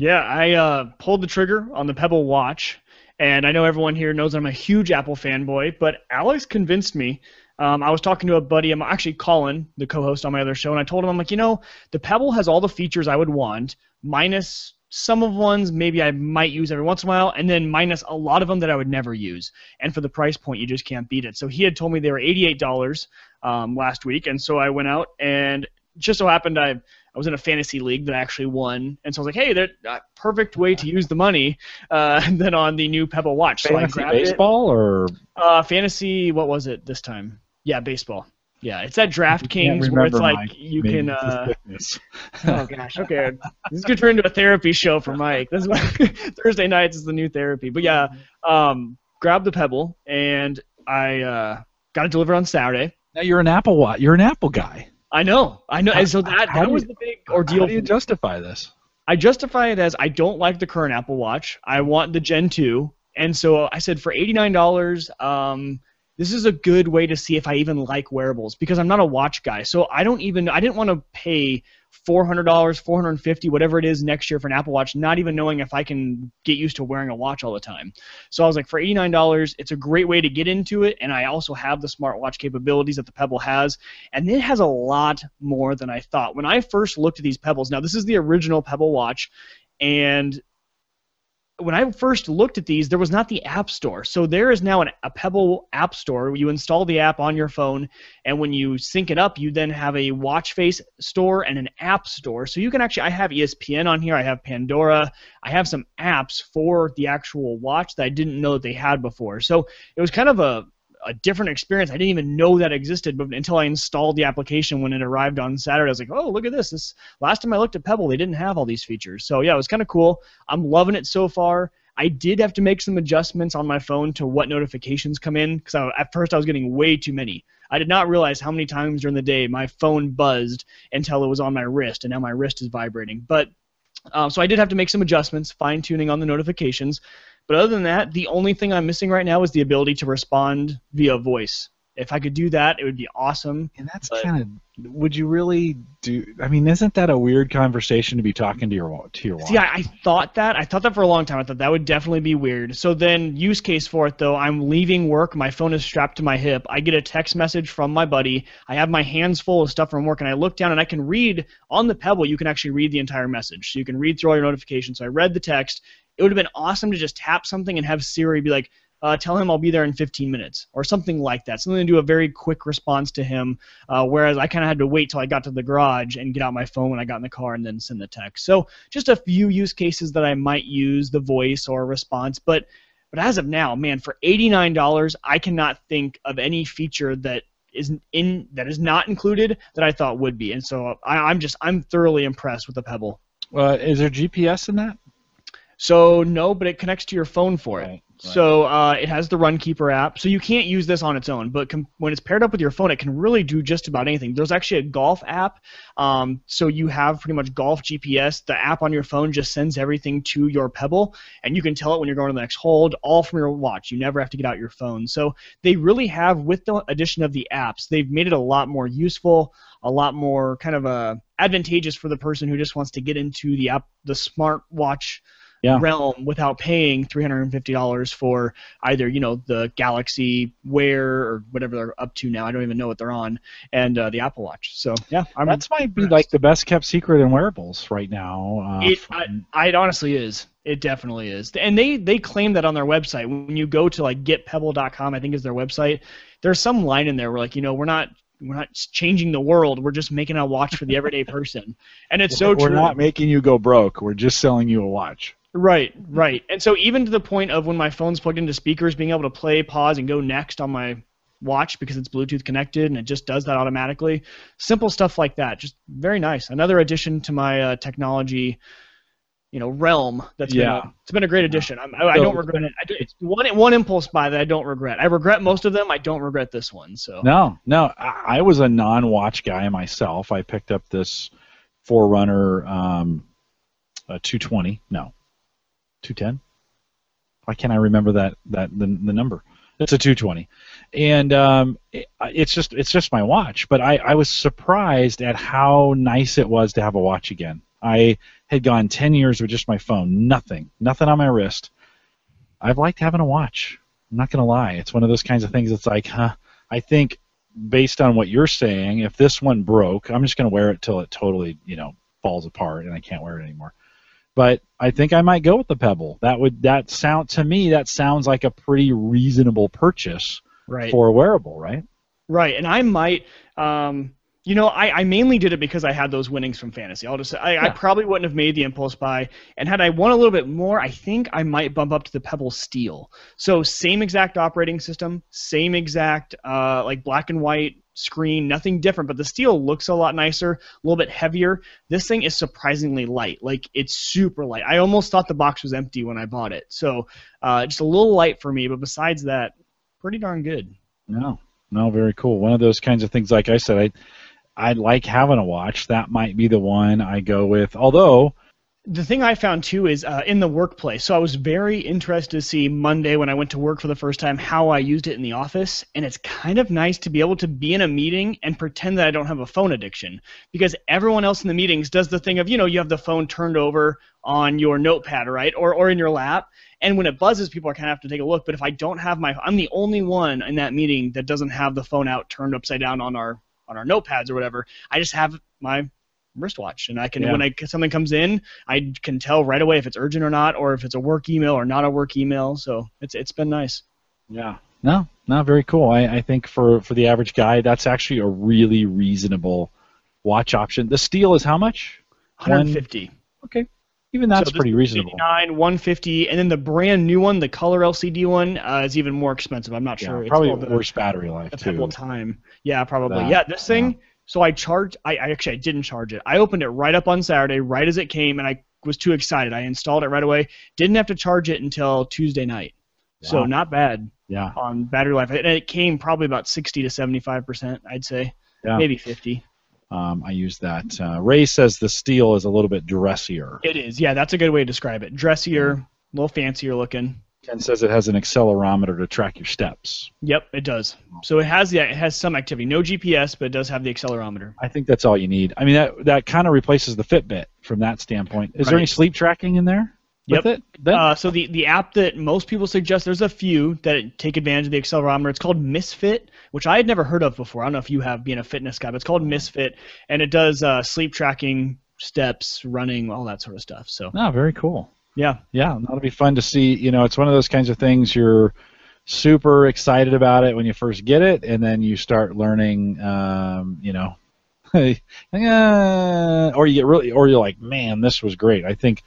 Yeah, I uh, pulled the trigger on the Pebble Watch, and I know everyone here knows I'm a huge Apple fanboy, but Alex convinced me. Um, I was talking to a buddy, I'm actually Colin, the co-host on my other show, and I told him, I'm like, you know, the Pebble has all the features I would want, minus some of ones maybe I might use every once in a while, and then minus a lot of them that I would never use. And for the price point, you just can't beat it. So he had told me they were $88 um, last week, and so I went out and just so happened I I was in a fantasy league that I actually won, and so I was like, hey, that uh, perfect way to use the money uh, than on the new Pebble Watch. So fantasy baseball it. or uh, fantasy? What was it this time? Yeah, baseball. Yeah, it's at DraftKings where it's like Mike. you Maybe can. Uh, oh gosh, okay. this could turn into a therapy show for Mike. This is Thursday nights is the new therapy. But yeah, um, grab the Pebble, and I uh, got it delivered on Saturday. Now you're an Apple Watch. You're an Apple guy. I know, I know. and so that that was you, the big ordeal. How do you justify this? I justify it as I don't like the current Apple Watch. I want the Gen 2, and so I said for eighty nine dollars, um, this is a good way to see if I even like wearables because I'm not a watch guy. So I don't even I didn't want to pay $400, $450, whatever it is next year for an Apple Watch, not even knowing if I can get used to wearing a watch all the time. So I was like, for $89, it's a great way to get into it, and I also have the smartwatch capabilities that the Pebble has, and it has a lot more than I thought. When I first looked at these Pebbles, now this is the original Pebble Watch, and when I first looked at these, there was not the App Store. So there is now an, a Pebble App Store. You install the app on your phone, and when you sync it up, you then have a watch face store and an app store. So you can actually, I have ESPN on here, I have Pandora, I have some apps for the actual watch that I didn't know that they had before. So it was kind of a a different experience. I didn't even know that existed but until I installed the application when it arrived on Saturday. I was like, oh, look at this. This last time I looked at Pebble, they didn't have all these features. So yeah, it was kind of cool. I'm loving it so far. I did have to make some adjustments on my phone to what notifications come in because at first I was getting way too many. I did not realize how many times during the day my phone buzzed until it was on my wrist, and now my wrist is vibrating. But uh, so I did have to make some adjustments, fine tuning on the notifications. But other than that, the only thing I'm missing right now is the ability to respond via voice. If I could do that, it would be awesome. And that's kind of. Would you really do? I mean, isn't that a weird conversation to be talking to your to your watch? See, I, I thought that. I thought that for a long time. I thought that would definitely be weird. So then, use case for it though. I'm leaving work. My phone is strapped to my hip. I get a text message from my buddy. I have my hands full of stuff from work, and I look down and I can read on the Pebble. You can actually read the entire message. So you can read through all your notifications. So I read the text it would have been awesome to just tap something and have Siri be like, uh, tell him I'll be there in 15 minutes or something like that. Something to do a very quick response to him. Uh, whereas I kind of had to wait till I got to the garage and get out my phone when I got in the car and then send the text. So just a few use cases that I might use the voice or response, but but as of now, man, for $89, I cannot think of any feature that is in that is not included that I thought would be. And so I, am just I'm thoroughly impressed with the Pebble. Uh, is there GPS in that? So no, but it connects to your phone for it. So uh, it has the Runkeeper app. So you can't use this on its own, but com- when it's paired up with your phone, it can really do just about anything. There's actually a golf app. Um, so you have pretty much golf GPS. The app on your phone just sends everything to your Pebble, and you can tell it when you're going to the next hold, all from your watch. You never have to get out your phone. So they really have, with the addition of the apps, they've made it a lot more useful, a lot more kind of uh, advantageous for the person who just wants to get into the app, the smartwatch yeah. realm without paying $350 for either you know the Galaxy Wear or whatever they're up to now. I don't even know what they're on, and uh, the Apple Watch. So yeah, I'm that's might be like the best kept secret in wearables right now. Uh, it, from... I, it honestly is. It definitely is, and they they claim that on their website. When you go to like getpebble.com, I think is their website. There's some line in there where like you know we're not we're not changing the world. We're just making a watch for the everyday person, and it's so we're true. We're not making you go broke. We're just selling you a watch. Right, right. And so even to the point of when my phone's plugged into speakers, being able to play, pause, and go next on my watch because it's Bluetooth connected and it just does that automatically. Simple stuff like that. Just very nice. Another addition to my uh, technology, you know, realm. That's yeah. Been, it's been a great addition. I, I, don't regret it. Do, it's one one impulse buy that I don't regret. I regret most of them. I don't regret this one. So no, no. I, I was a non-watch guy myself. I picked up this Forerunner um, 220. No, 210. Why can't I remember that that the, the number? It's a 220, and um, it, it's just it's just my watch. But I, I was surprised at how nice it was to have a watch again. I had gone 10 years with just my phone, nothing, nothing on my wrist. I've liked having a watch. I'm not going to lie. It's one of those kinds of things that's like, huh, I think based on what you're saying, if this one broke, I'm just going to wear it till it totally, you know, falls apart and I can't wear it anymore. But I think I might go with the Pebble. That would that sound to me that sounds like a pretty reasonable purchase Right. for a wearable, right? Right, and I might, um, you know, I, I mainly did it because I had those winnings from fantasy. I'll just say I, I probably wouldn't have made the impulse buy, and had I won a little bit more, I think I might bump up to the Pebble Steel. So same exact operating system, same exact uh, like black and white screen, nothing different, but the Steel looks a lot nicer, a little bit heavier. This thing is surprisingly light, like it's super light. I almost thought the box was empty when I bought it, so uh, just a little light for me. But besides that, pretty darn good. No, no, very cool. One of those kinds of things. Like I said, I I like having a watch. That might be the one I go with. Although, the thing I found too is uh, in the workplace. So I was very interested to see Monday when I went to work for the first time how I used it in the office, and it's kind of nice to be able to be in a meeting and pretend that I don't have a phone addiction because everyone else in the meetings does the thing of you know you have the phone turned over on your notepad right or or in your lap, and when it buzzes, people are kind of have to take a look. But if I don't have my, I'm the only one in that meeting that doesn't have the phone out turned upside down on our on our notepads or whatever. I just have my wristwatch, and I can Yeah. when I something comes in, I can tell right away if it's urgent or not, or if it's a work email or not a work email. So it's it's been nice. yeah, no, no, very cool. I, I think for for the average guy, that's actually a really reasonable watch option. The steel is how much? 150. Okay, even that's So pretty reasonable. 89, 150, and then the brand new one, the color LCD one, uh, is even more expensive. I'm not Yeah, sure. It's probably the- worse battery life the too. Pebble Time. Yeah, probably. That, yeah, this thing. So I charged. I, I actually I didn't charge it. I opened it right up on Saturday, right as it came, and I was too excited. I installed it right away. Didn't have to charge it until Tuesday night. So not bad Yeah, on battery life. And it came probably about 60 to 75 percent, I'd say. Yeah. Maybe 50. um, I use that. Uh, Ray says the steel is a little bit dressier. It is. Yeah, that's a good way to describe it. Dressier, a little fancier looking. Ken says it has an accelerometer to track your steps. Yep, it does. So it has the it has some activity. No GPS, but it does have the accelerometer. I think that's all you need. I mean, that that kind of replaces the Fitbit from that standpoint. Is there any sleep tracking in there? Yep. With it? Uh, so the, the app that most people suggest, there's a few that take advantage of the accelerometer. It's called Misfit, which I had never heard of before. I don't know if you have, being a fitness guy, but it's called Misfit, and it does uh, sleep tracking, steps, running, all that sort of stuff. So no, very cool. Yeah, Yeah, that'll be fun to see. You know, it's one of those kinds of things you're super excited about it when you first get it, and then you start learning. Um, you know, uh, or you get really, or you're like, man, this was great. I think